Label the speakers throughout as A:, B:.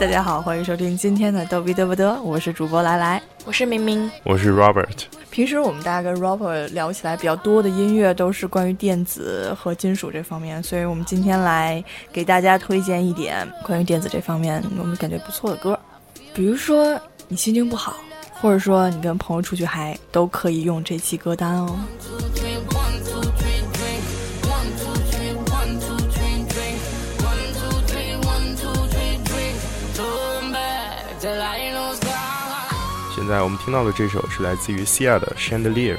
A: 大家好，欢迎收听今天的逗比嘚不嘚，我是主播来来，
B: 我是明明，
C: 我是 Robert。
A: 平时我们大家跟 Robert 聊起来比较多的音乐都是关于电子和金属这方面，所以我们今天来给大家推荐一点关于电子这方面我们感觉不错的歌，比如说你心情不好，或者说你跟朋友出去嗨，都可以用这期歌单哦。
C: 在我们听到的这首是来自于 Sia 的《Chandelier》。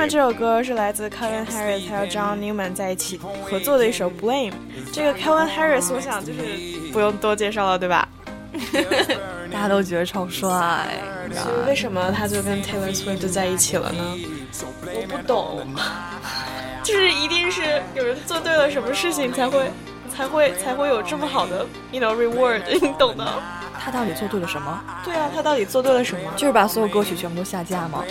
B: 面这首歌是来自 Kevin Harris 还有 John Newman 在一起合作的一首 Blame。这个 Kevin Harris 我想就是不用多介绍了，对吧？
A: 大家都觉得超帅。
B: 为什么他就跟 Taylor Swift 在一起了呢？我不懂，就是一定是有人做对了什么事情才会才会才会有这么好的 you know reward，你懂的。
A: 他到底做对了什么？
B: 对啊，他到底做对了什么？
A: 就是把所有歌曲全部都下架吗？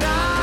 D: not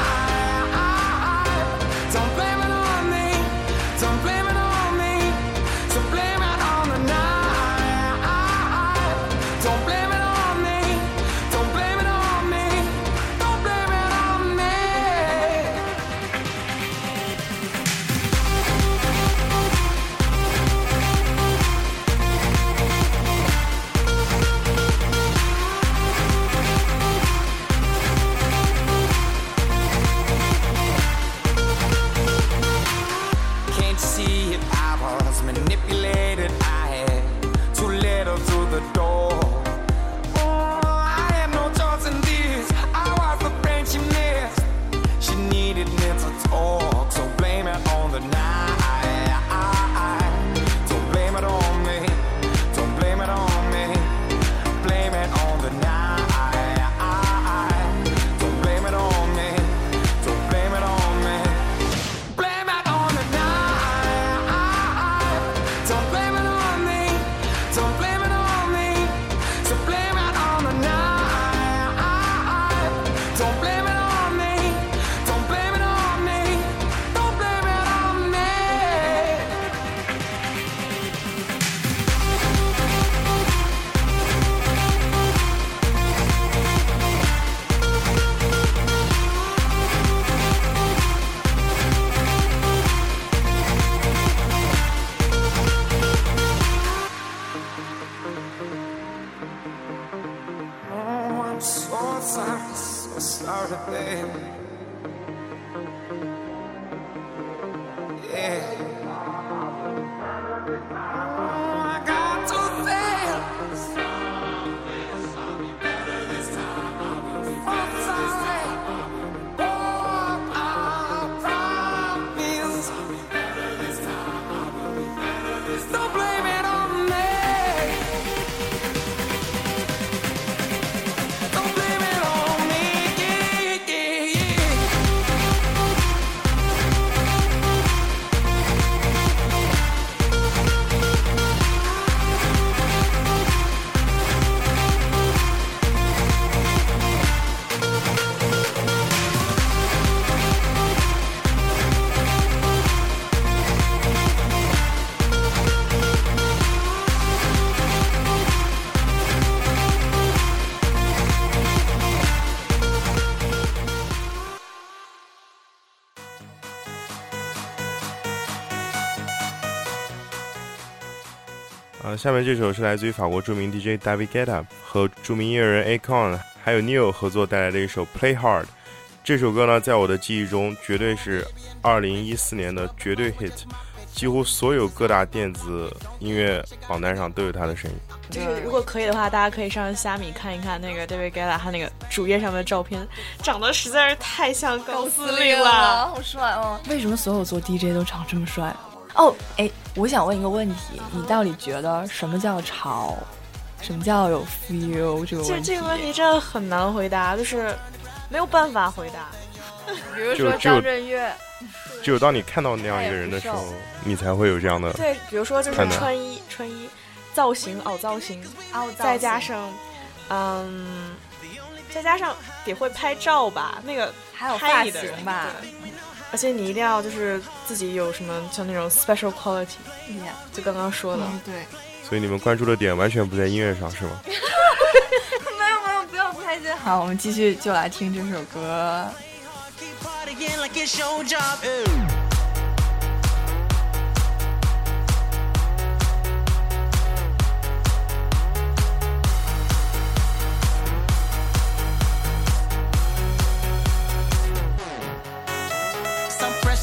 D: 下面这首是来自于法国著名 DJ David Guetta 和著名音乐人 Akon 还有 Neil 合作带来的一首《Play Hard》。这首歌呢，在我的记忆中绝对是2014年的绝对 hit，几乎所有各大电子音乐榜单上都有它的身影。
B: 就是如果可以的话，大家可以上虾米看一看那个 David Guetta 他那个主页上面的照片，长得实在是太像高司令了。
A: 好帅哦！为什么所有做 DJ 都长这么帅？哦，哎，我想问一个问题，你到底觉得什么叫潮？什么叫有 feel？这个问题，
B: 这这个问题真的很难回答，就是没有办法回答。
A: 比如说张震岳，
D: 只有当你看到那样一个人的时候，你才会有这样的。
B: 对，比如说就是穿衣穿衣造型凹造型，再加上嗯，再加上得会拍照吧，那个
A: 还有发型吧，
B: 对而且你一定要就是自己有什么像那种 special
A: quality，Yeah
B: 就刚刚说的。
A: 嗯，对，
D: 所以你们关注的点完全不在音乐上，是吗？
A: 没有没有，不要不开心。好，我们继续就来听这首歌。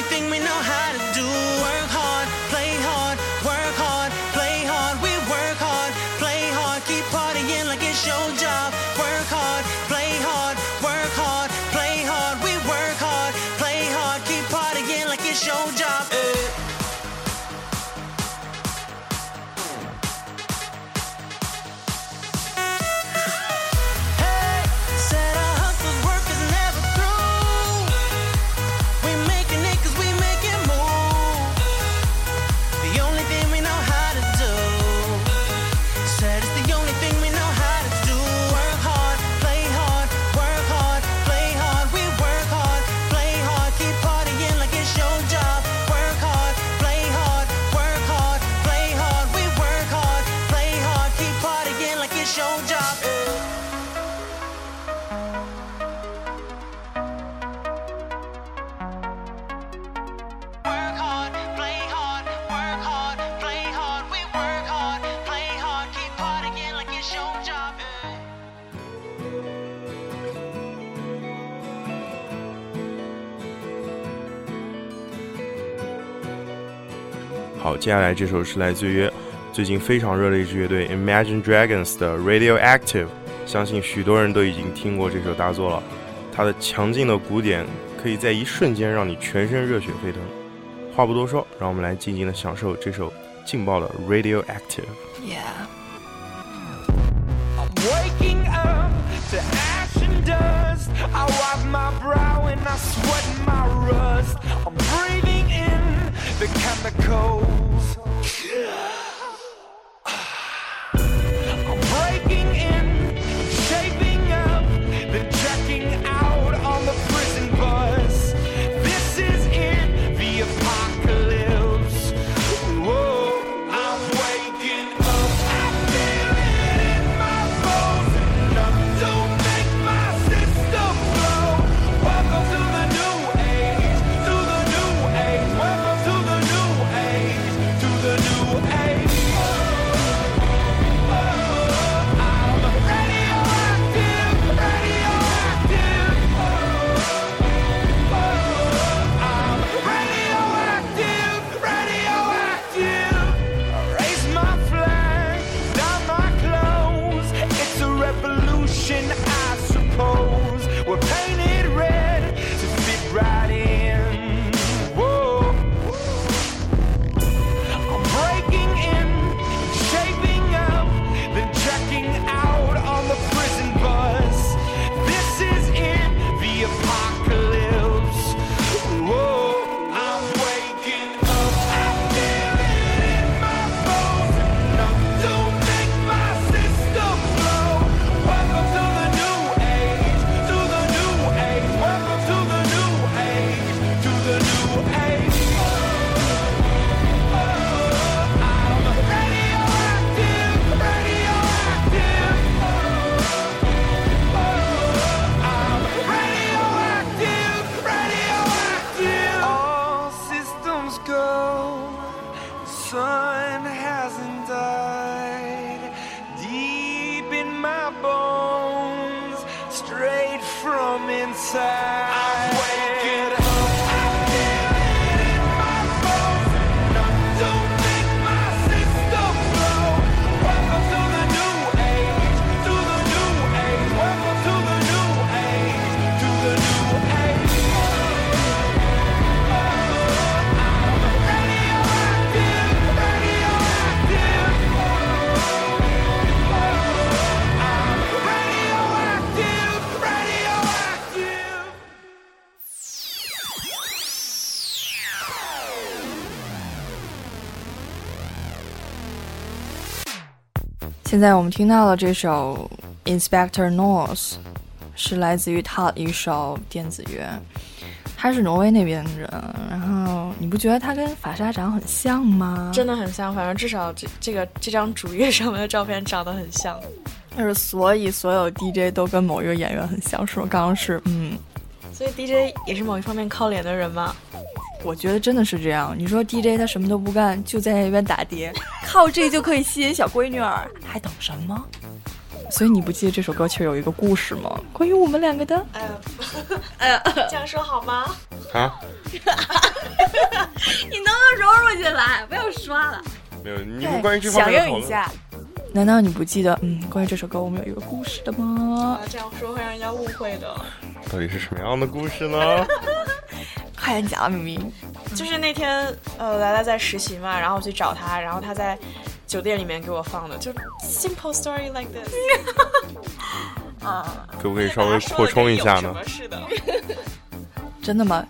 E: Only thing we know how
D: 接下来这首是来自于最近非常热的一支乐队 Imagine Dragons 的 Radioactive，相信许多人都已经听过这首大作了。它的强劲的鼓点可以在一瞬间让你全身热血沸腾。话不多说，让我们来静静的享受这首劲爆的 Radioactive。
F: Yeah，I'm waking up to ash and dust. I wipe my brow and I sweat my rust. I'm breathing in the chemicals. Yeah!
A: 现在我们听到了这首《Inspector North》，是来自于他的一首电子乐。他是挪威那边的人，然后你不觉得他跟法沙长很像吗？
B: 真的很像，反正至少这这个这张主页上面的照片长得很像。
A: 就是所以所有 DJ 都跟某一个演员很像，是我？刚刚是，嗯，
B: 所以 DJ 也是某一方面靠脸的人吗？
A: 我觉得真的是这样。你说 DJ 他什么都不干，就在那边打碟，靠这就可以吸引小闺女儿，还等什么？所以你不记得这首歌其实有一个故事吗？关于我们两个的。
B: 哎呀，哎 呀，这样说好吗？
D: 啊，
A: 你能不能融入进来？不要刷了。
D: 没有，你们关于这方
A: 响应一下。难道你不记得？嗯，关于这首歌我们有一个故事的吗？
B: 啊，这样说会让人家误会的。
D: 到底是什么样的故事呢？
A: 快点讲啊，明明。
B: 就是那天，呃，莱莱在实习嘛，然后我去找他，然后他在酒店里面给我放的，就 simple story like this。啊，
D: 可不可以稍微扩充一下呢？
B: 是的，
A: 真的吗？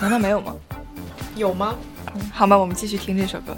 A: 难道没有吗？
B: 有吗？
A: 好吧，我们继续听这首歌。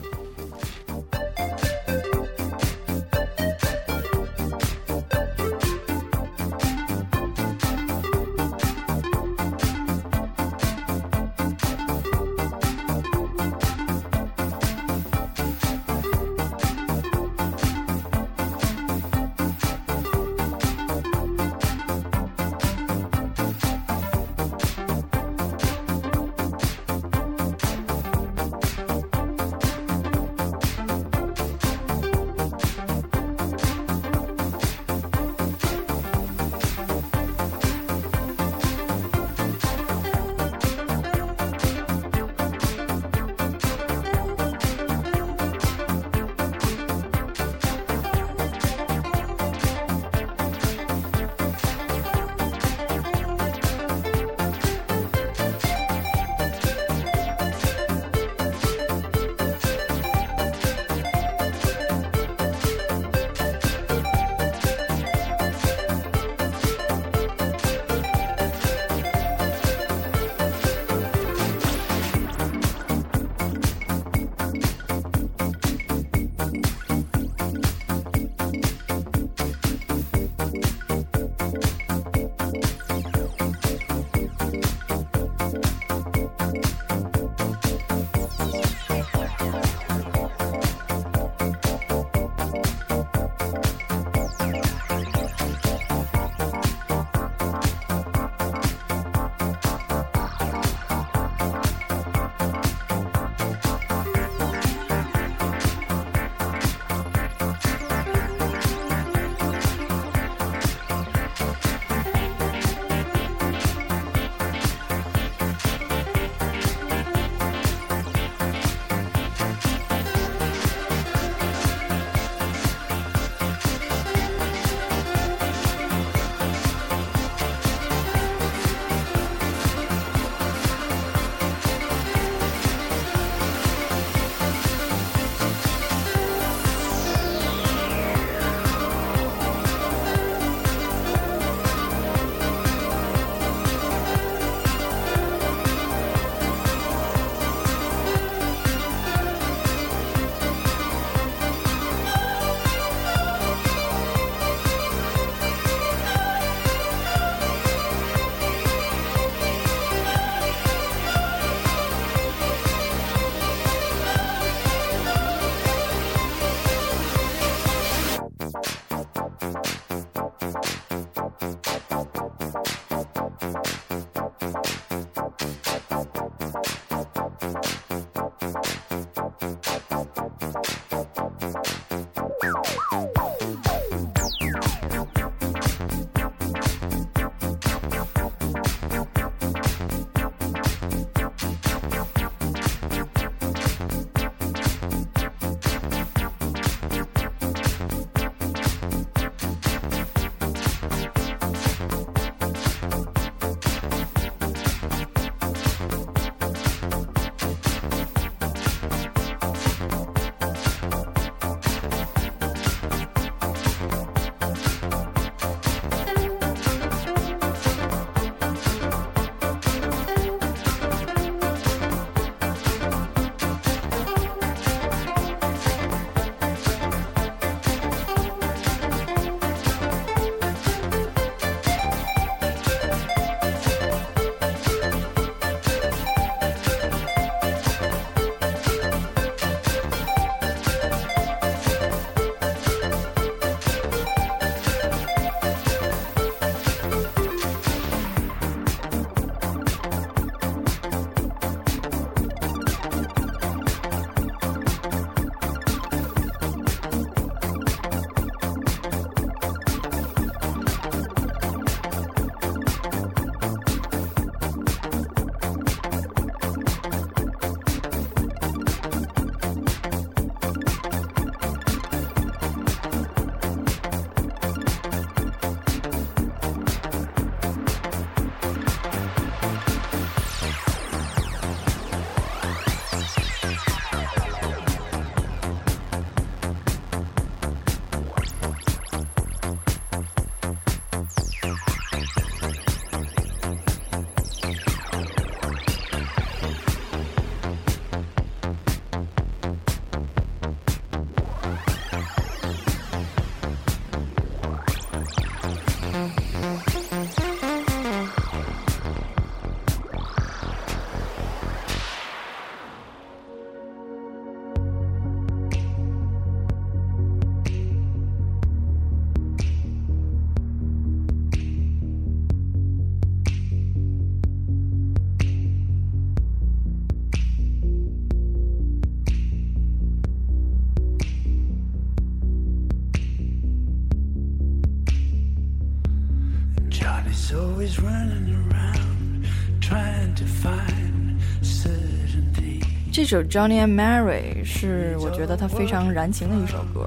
A: 首《Johnny and Mary》是我觉得它非常燃情的一首歌。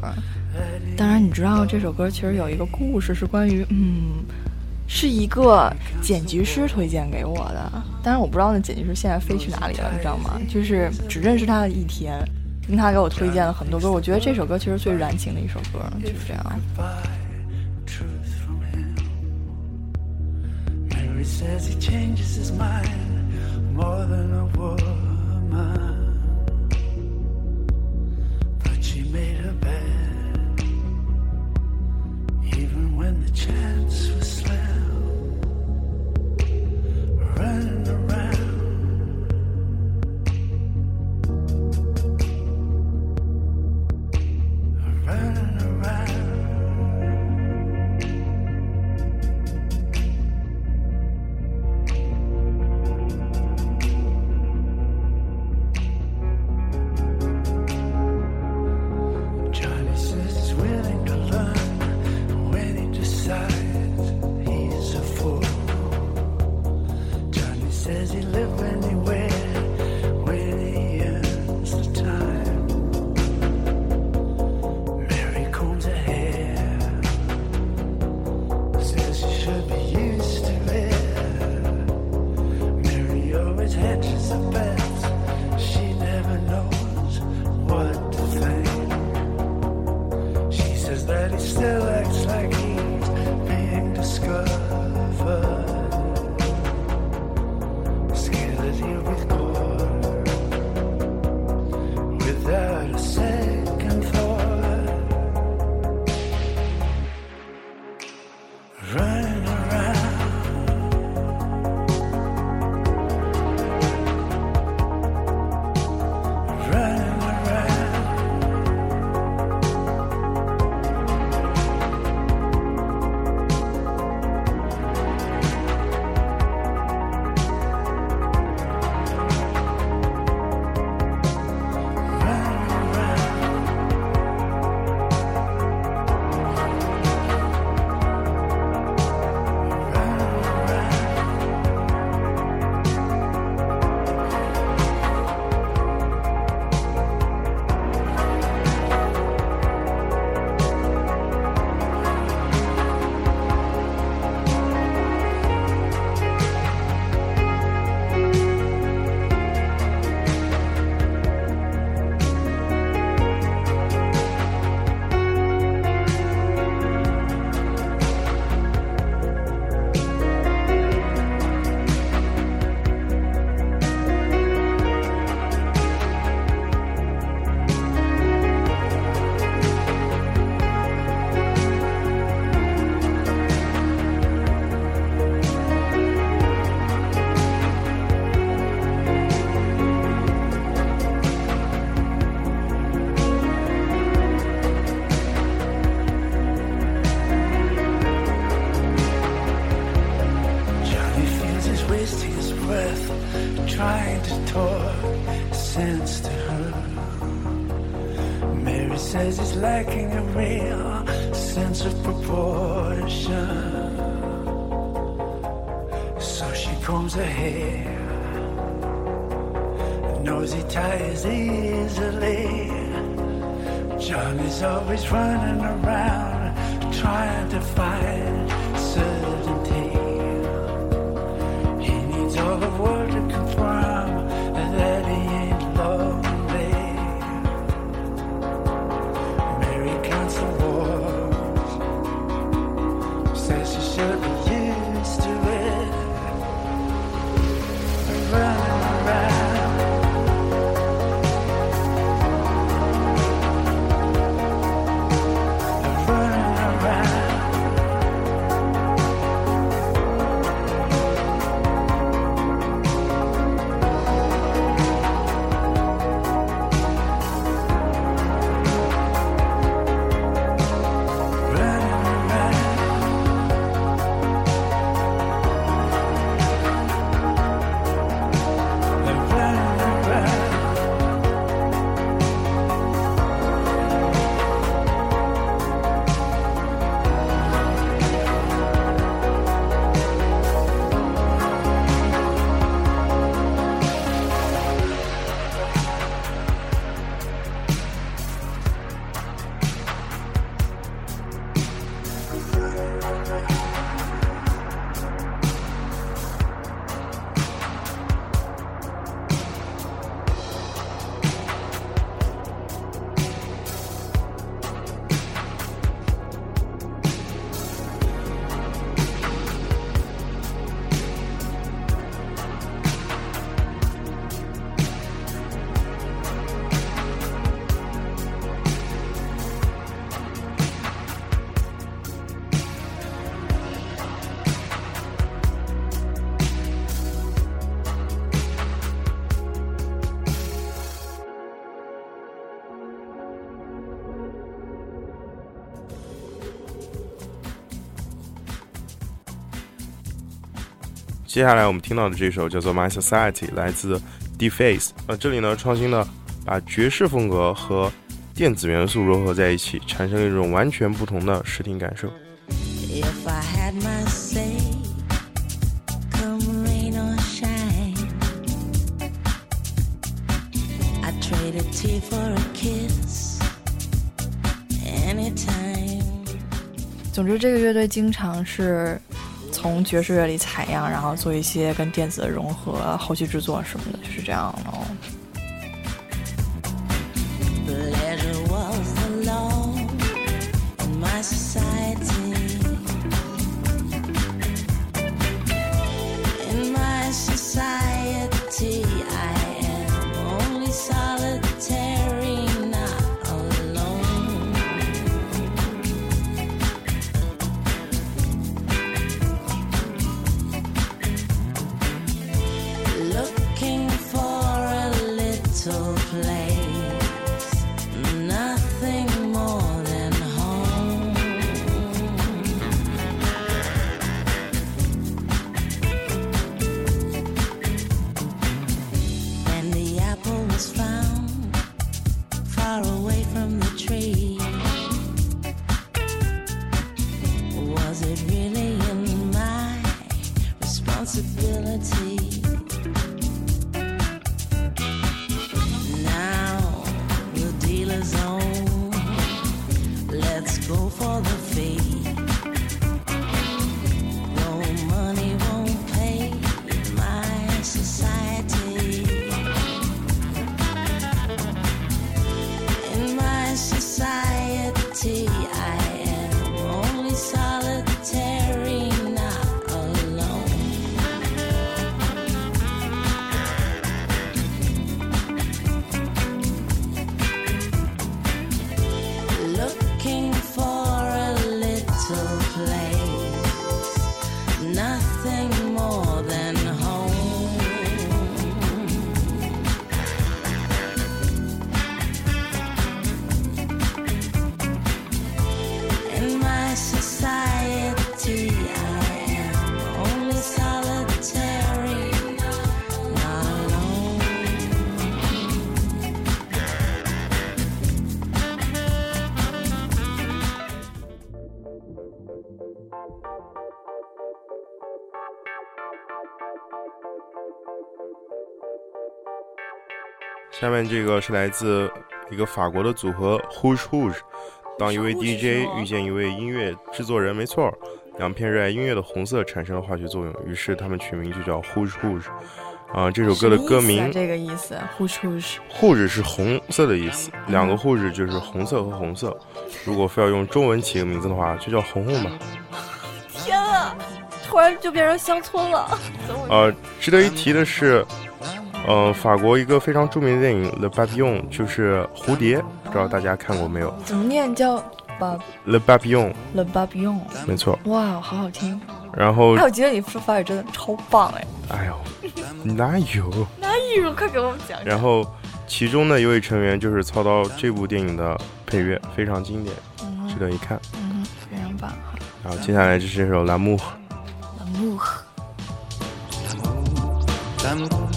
A: 当然，你知道这首歌其实有一个故事，是关于嗯，是一个剪辑师推荐给我的。当然，我不知道那剪辑师现在飞去哪里了，你知道吗？就是只认识他的一天，因为他给我推荐了很多歌。我觉得这首歌其实最燃情的一首歌，就是这样。
G: Buy truth from him. Mary says he changes his mind more than a woman.
D: 接下来我们听到的这首叫做《My Society》，来自 Deface。呃，这里呢创新的把爵士风格和电子元素融合在一起，产生了一种完全不同的视听感受。
H: If I had my say, come rain or shine, I'd trade a tear for a kiss anytime.
A: 总之，这个乐队经常是从爵士乐里采样，然后做一些跟电子的融合、后期制作什么的，就是这样
H: 哦。
D: 下面这个是来自一个法国的组合 Hush Hush。当一位 DJ 遇见一位音乐制作人，没错，两片热爱音乐的红色产生了化学作用，于是他们取名就叫 Hush Hush。啊，这首歌的歌名
A: 这个意思，hush hush。
D: “hush” 是红色的意思，两个 “hush” 就是红色和红色。如果非要用中文起个名字的话，就叫红红吧。
A: 天啊，突然就变成乡村了。
D: 呃，值得一提的是，呃，法国一个非常著名的电影《Le Papillon》就是蝴蝶，不知道大家看过没有
A: 怎么念叫 Papillon，le babillon？
D: 没错。
A: 哇，好好听！
D: 然后
A: 哎，，我觉得你说法语真的超棒哎！
D: 哎呦，哪有？
A: 哪有？快给我们讲讲。
D: 然后，其中的一位成员就是操刀这部电影的配乐，非常经典，值得一看。
A: 嗯，非常棒。
D: 然后接下来就是这首《蓝木》。
A: L'amour
G: L'amour,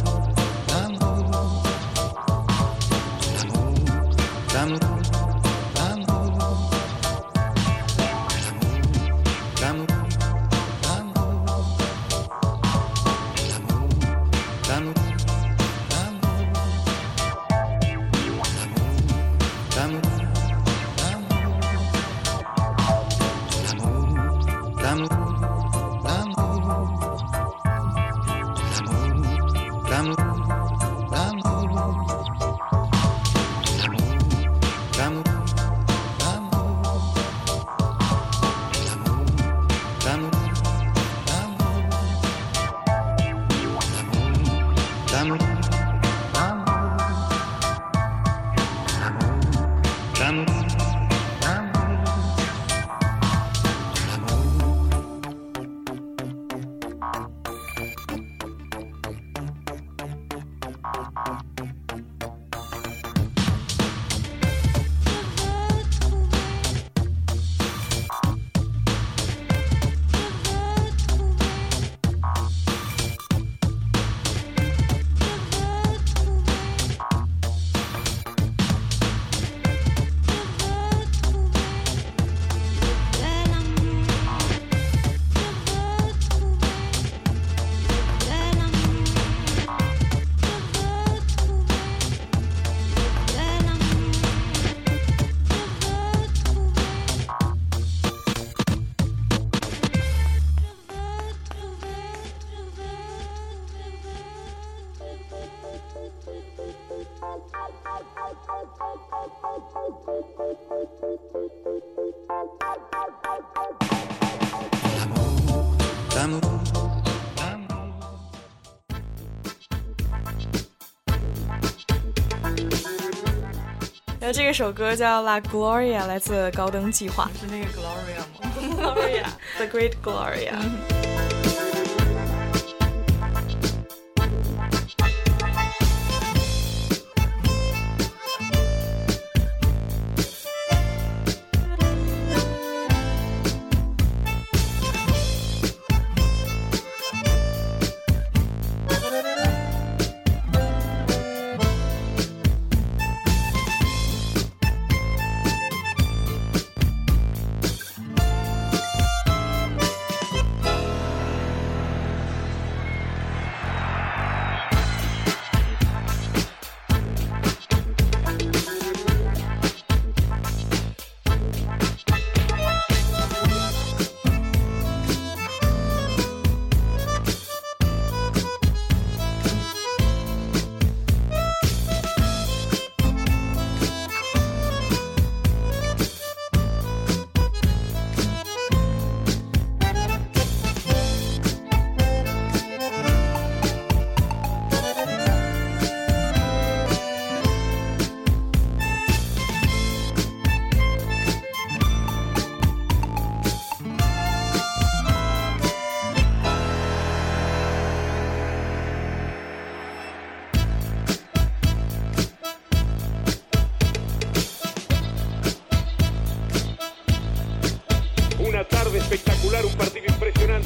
B: 这个首歌叫《La Gloria》，来自高登计划。
A: 是那个 Gloria 吗
B: ？Gloria，The Great Gloria。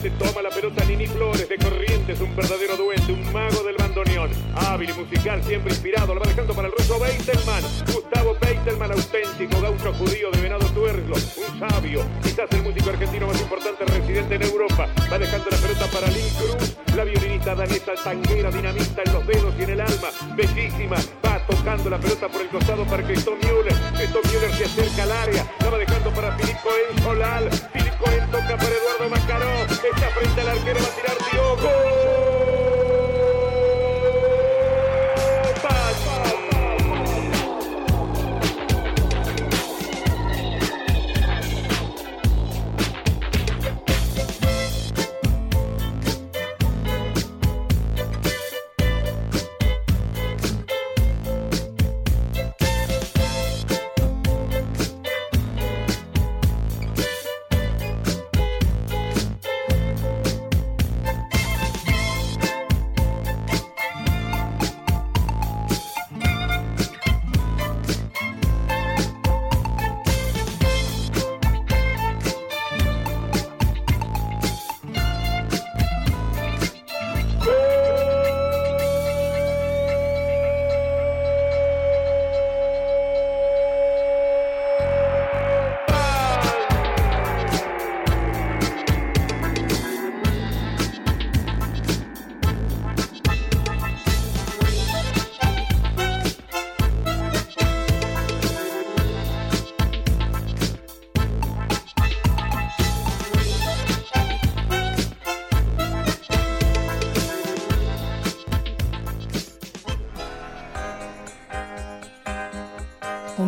I: Impresionante. Toma la pelota Nini Flores de Corrientes, un verdadero duende, un mago del bandoneón. Hábil y musical, siempre inspirado. Lo va dejando para el ruso Beitelman. Gustavo Beitelman, auténtico gaucho judío de Venado Tuerlo. Un sabio, quizás el músico argentino más importante residente en Europa. Va dejando la pelota para Lynn Cruz, la violinista danesa tanguera, dinamita en los dedos y en el alma. Bellísima, va tocando la pelota por el costado para Christoph Müller. Christoph Müller se acerca al área, la va dejando para Filip Cohen Solal. Filip Cohen toca para Eduardo Macaró. Está frente al arquero, va a tirar Diogo.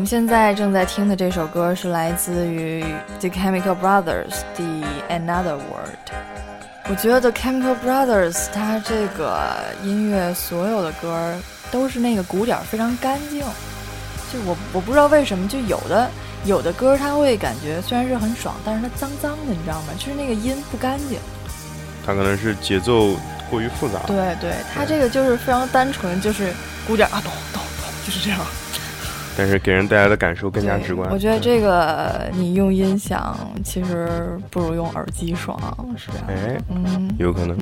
A: 现在正在听的这首歌是来自于 The Chemical Brothers 的 Another World。我觉得 The Chemical Brothers 他这个音乐所有的歌儿都是那个鼓点儿非常干净，就我我不知道为什么，就有的有的歌儿它会感觉虽然是很爽，但是它脏脏的，你知道吗？就是那个音不干净。
D: 它可能是节奏过于复杂。
A: 对对，它这个就是非常单纯，就是鼓点儿啊咚咚咚，就是这样。
D: 但是给人带来的感受更加直观。
A: 我觉得这个你用音响其实不如用耳机爽，是吧？
D: 哎，
A: 嗯，
D: 有可能。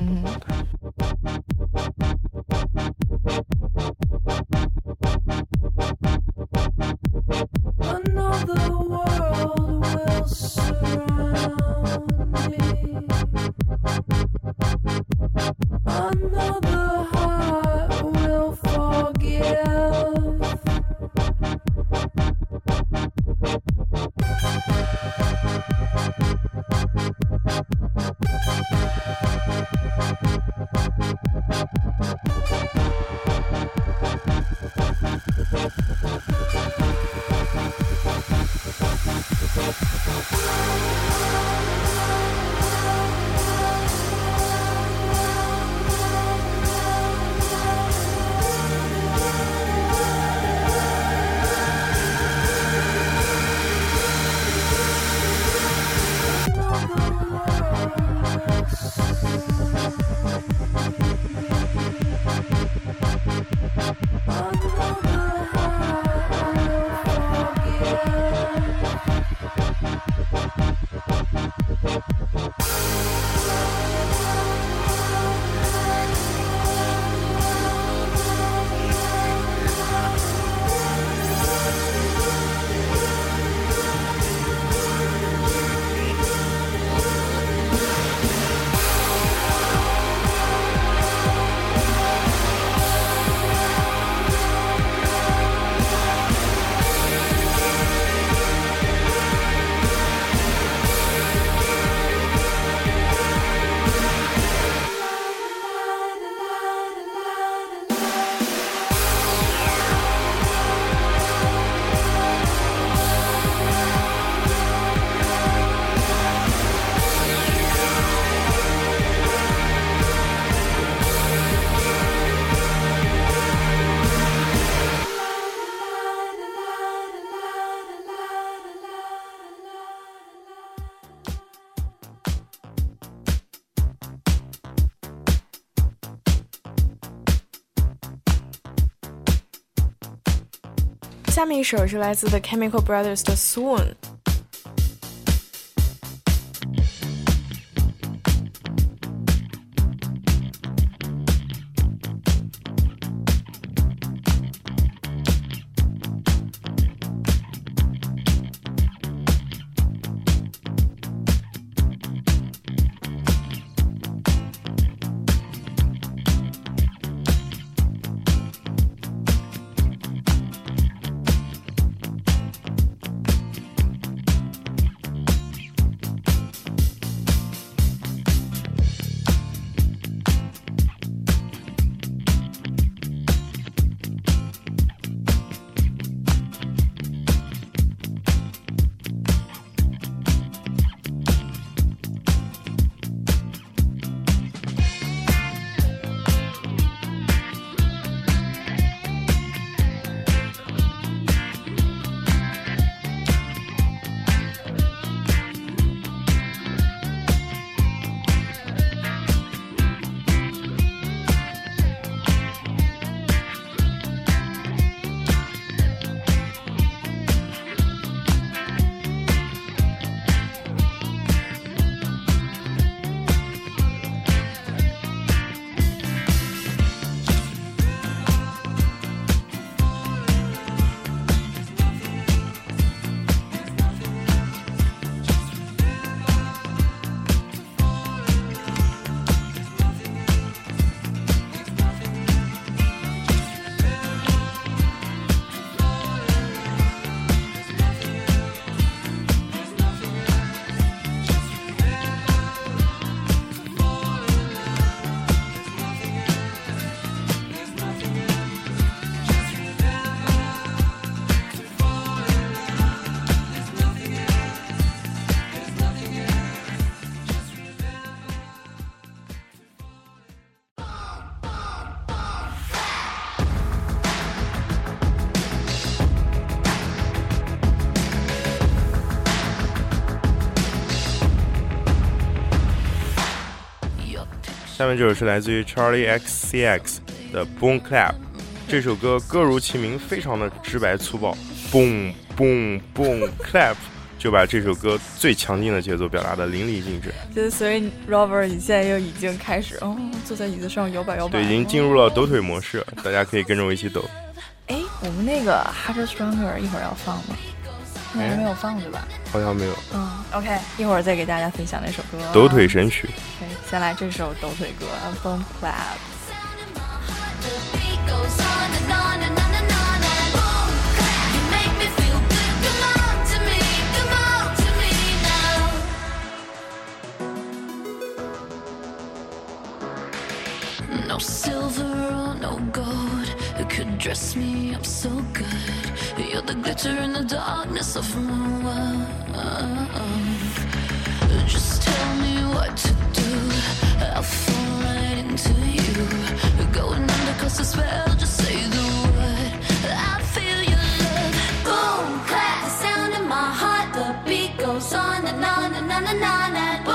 B: 下面一首是来自 The Chemical Brothers 的 Swoon。
D: 面这首是来自于 Charlie XCX 的 Boom Clap。这首歌歌如其名，非常的直白粗暴，Boom Boom Boom Clap，就把这首歌最强劲的节奏表达的淋漓尽致。
A: 就是所以 Robert 你现在又已经开始哦，坐在椅子上摇摆摇摆。
D: 对，已经进入了抖腿模式，大家可以跟着我一起抖。
A: 哎，我们那个 Harder Stronger 一会儿要放吗？应该没有放对吧？
D: 好像没有。
A: 嗯，OK，一会儿再给大家分享那首歌。
D: 抖腿神曲。
A: OK，先来这首抖腿歌《Boom Clap》。
C: goes on and on and on and on and boom, clap. You make me feel good. Come on to me, come on to me now. No silver or no gold could dress me up so good. You're the glitter in the darkness of my world. Just tell me what to do. I'll fall right into you. Going under cause I spell, just say the word. I feel your love. Boom, clap, the sound in my heart. The beat goes on and on and on and on. And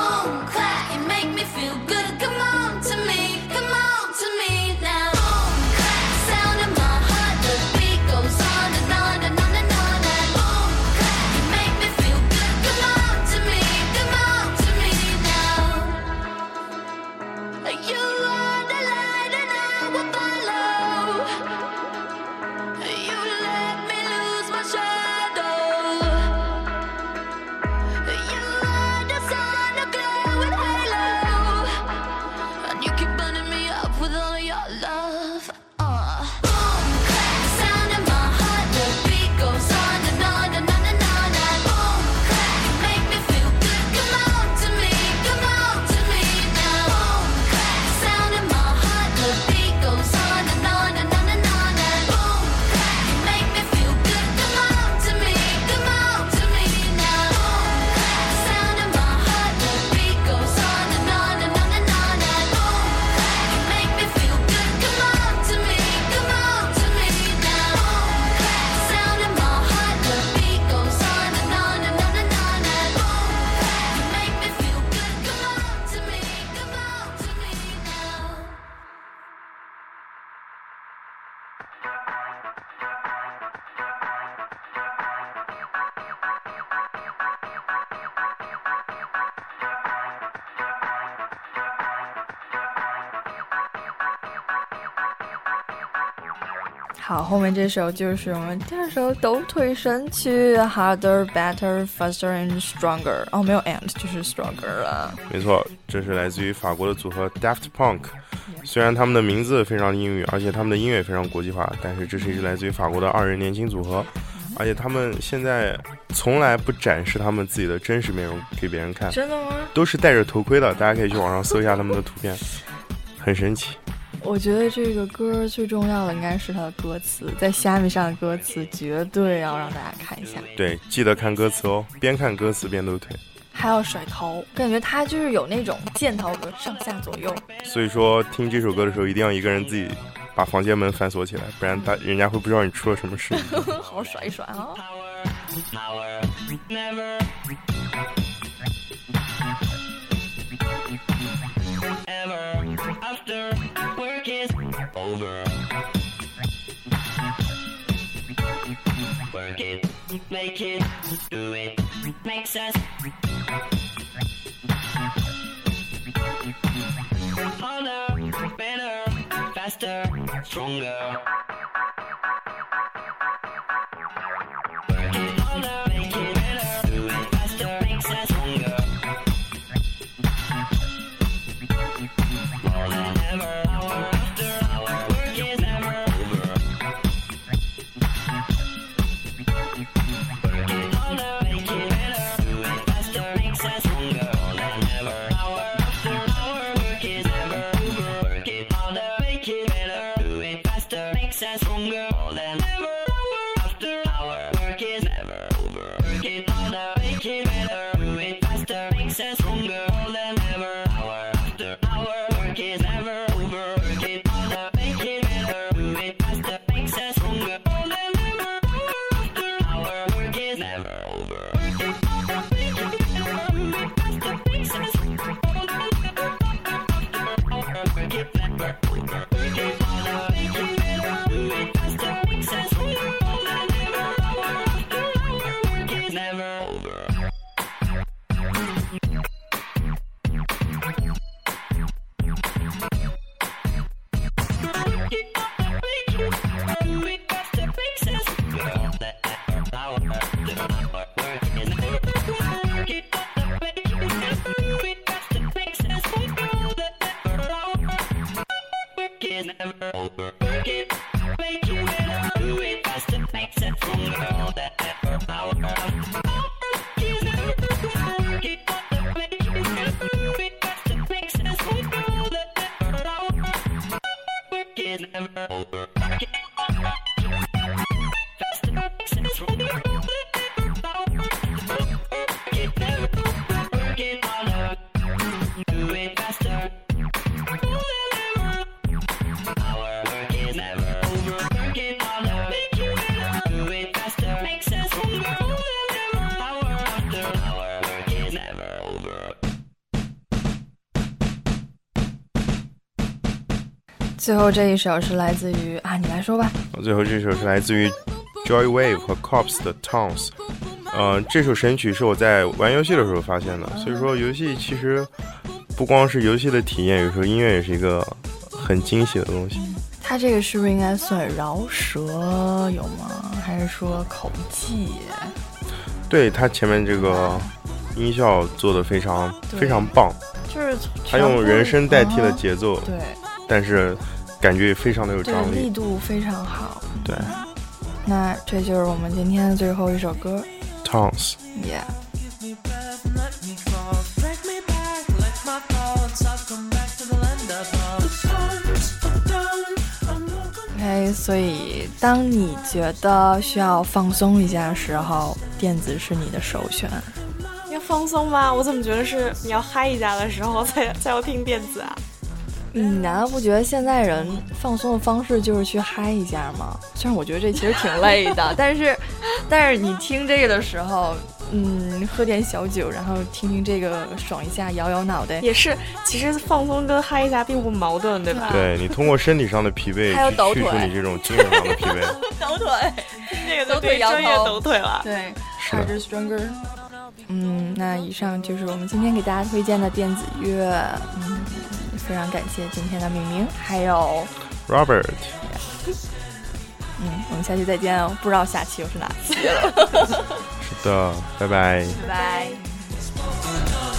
A: 后面这首就是我们第二首抖腿神曲，Harder, Better, Faster and Stronger。哦，没有 and，就是 Stronger 了。
D: 没错，这是来自于法国的组合 Daft Punk。虽然他们的名字非常英语，而且他们的音乐非常国际化，但是这是一支来自于法国的二人年轻组合。而且他们现在从来不展示他们自己的真实面容给别人看，
A: 真的吗？
D: 都是戴着头盔的。大家可以去网上搜一下他们的图片，很神奇。
A: 我觉得这个歌最重要的应该是它的歌词，在虾米上的歌词绝对要让大家看一下。
D: 对，记得看歌词哦，边看歌词边抖腿。
A: 还要甩头，感觉它就是有那种箭头的上下左右。
D: 所以说，听这首歌的时候，一定要一个人自己把房间门反锁起来，不然大人家会不知道你出了什么事。
A: 好好甩一甩啊！
H: Over. Work it, make it, do it, makes us harder, better, faster, stronger.
A: 最后这一首是来自于啊，你来说吧。
D: 最后这首是来自于 Joy Wave 和 Cops 的 Towns。呃，这首神曲是我在玩游戏的时候发现的，所以说游戏其实不光是游戏的体验，有时候音乐也是一个很惊喜的东西。
A: 它这个是不是应该算饶舌有吗？还是说口技？
D: 对它前面这个音效做的非常非常棒，
A: 就是
D: 它用人声代替了
A: 啊
D: 节奏，
A: 对
D: 但是感觉也非常的有
A: 对，
D: 张力。
A: 力度非常好。
D: 对
A: 那这就是我们今天的最后一首歌
D: ，Towns。
A: ，Yeah。OK，所以当你觉得需要放松一下的时候，电子是你的首选。
B: 要放松吗？我怎么觉得是你要嗨一下的时候才才要听电子啊？
A: 你难道不觉得现在人放松的方式就是去嗨一下吗？虽然我觉得这其实挺累的，但是，但是你听这个的时候，嗯，喝点小酒，然后听听这个，爽一下，摇摇脑袋，
B: 也是，其实放松跟嗨一下并不矛盾，对吧？
D: 对你通过身体上的疲惫
A: 还有抖
D: 去去除
A: 腿
D: 你这种精神上的疲惫。
A: 抖腿，
B: 这个
A: 抖腿摇头
B: 专业抖腿了。
A: 对
D: 是的
A: ，Harder Stronger。嗯，那以上就是我们今天给大家推荐的电子乐。嗯，非常感谢今天的明明还有
D: robert
A: 嗯我们下期再见哦不知道下期又是哪期了
D: 是的拜拜。
A: 拜拜。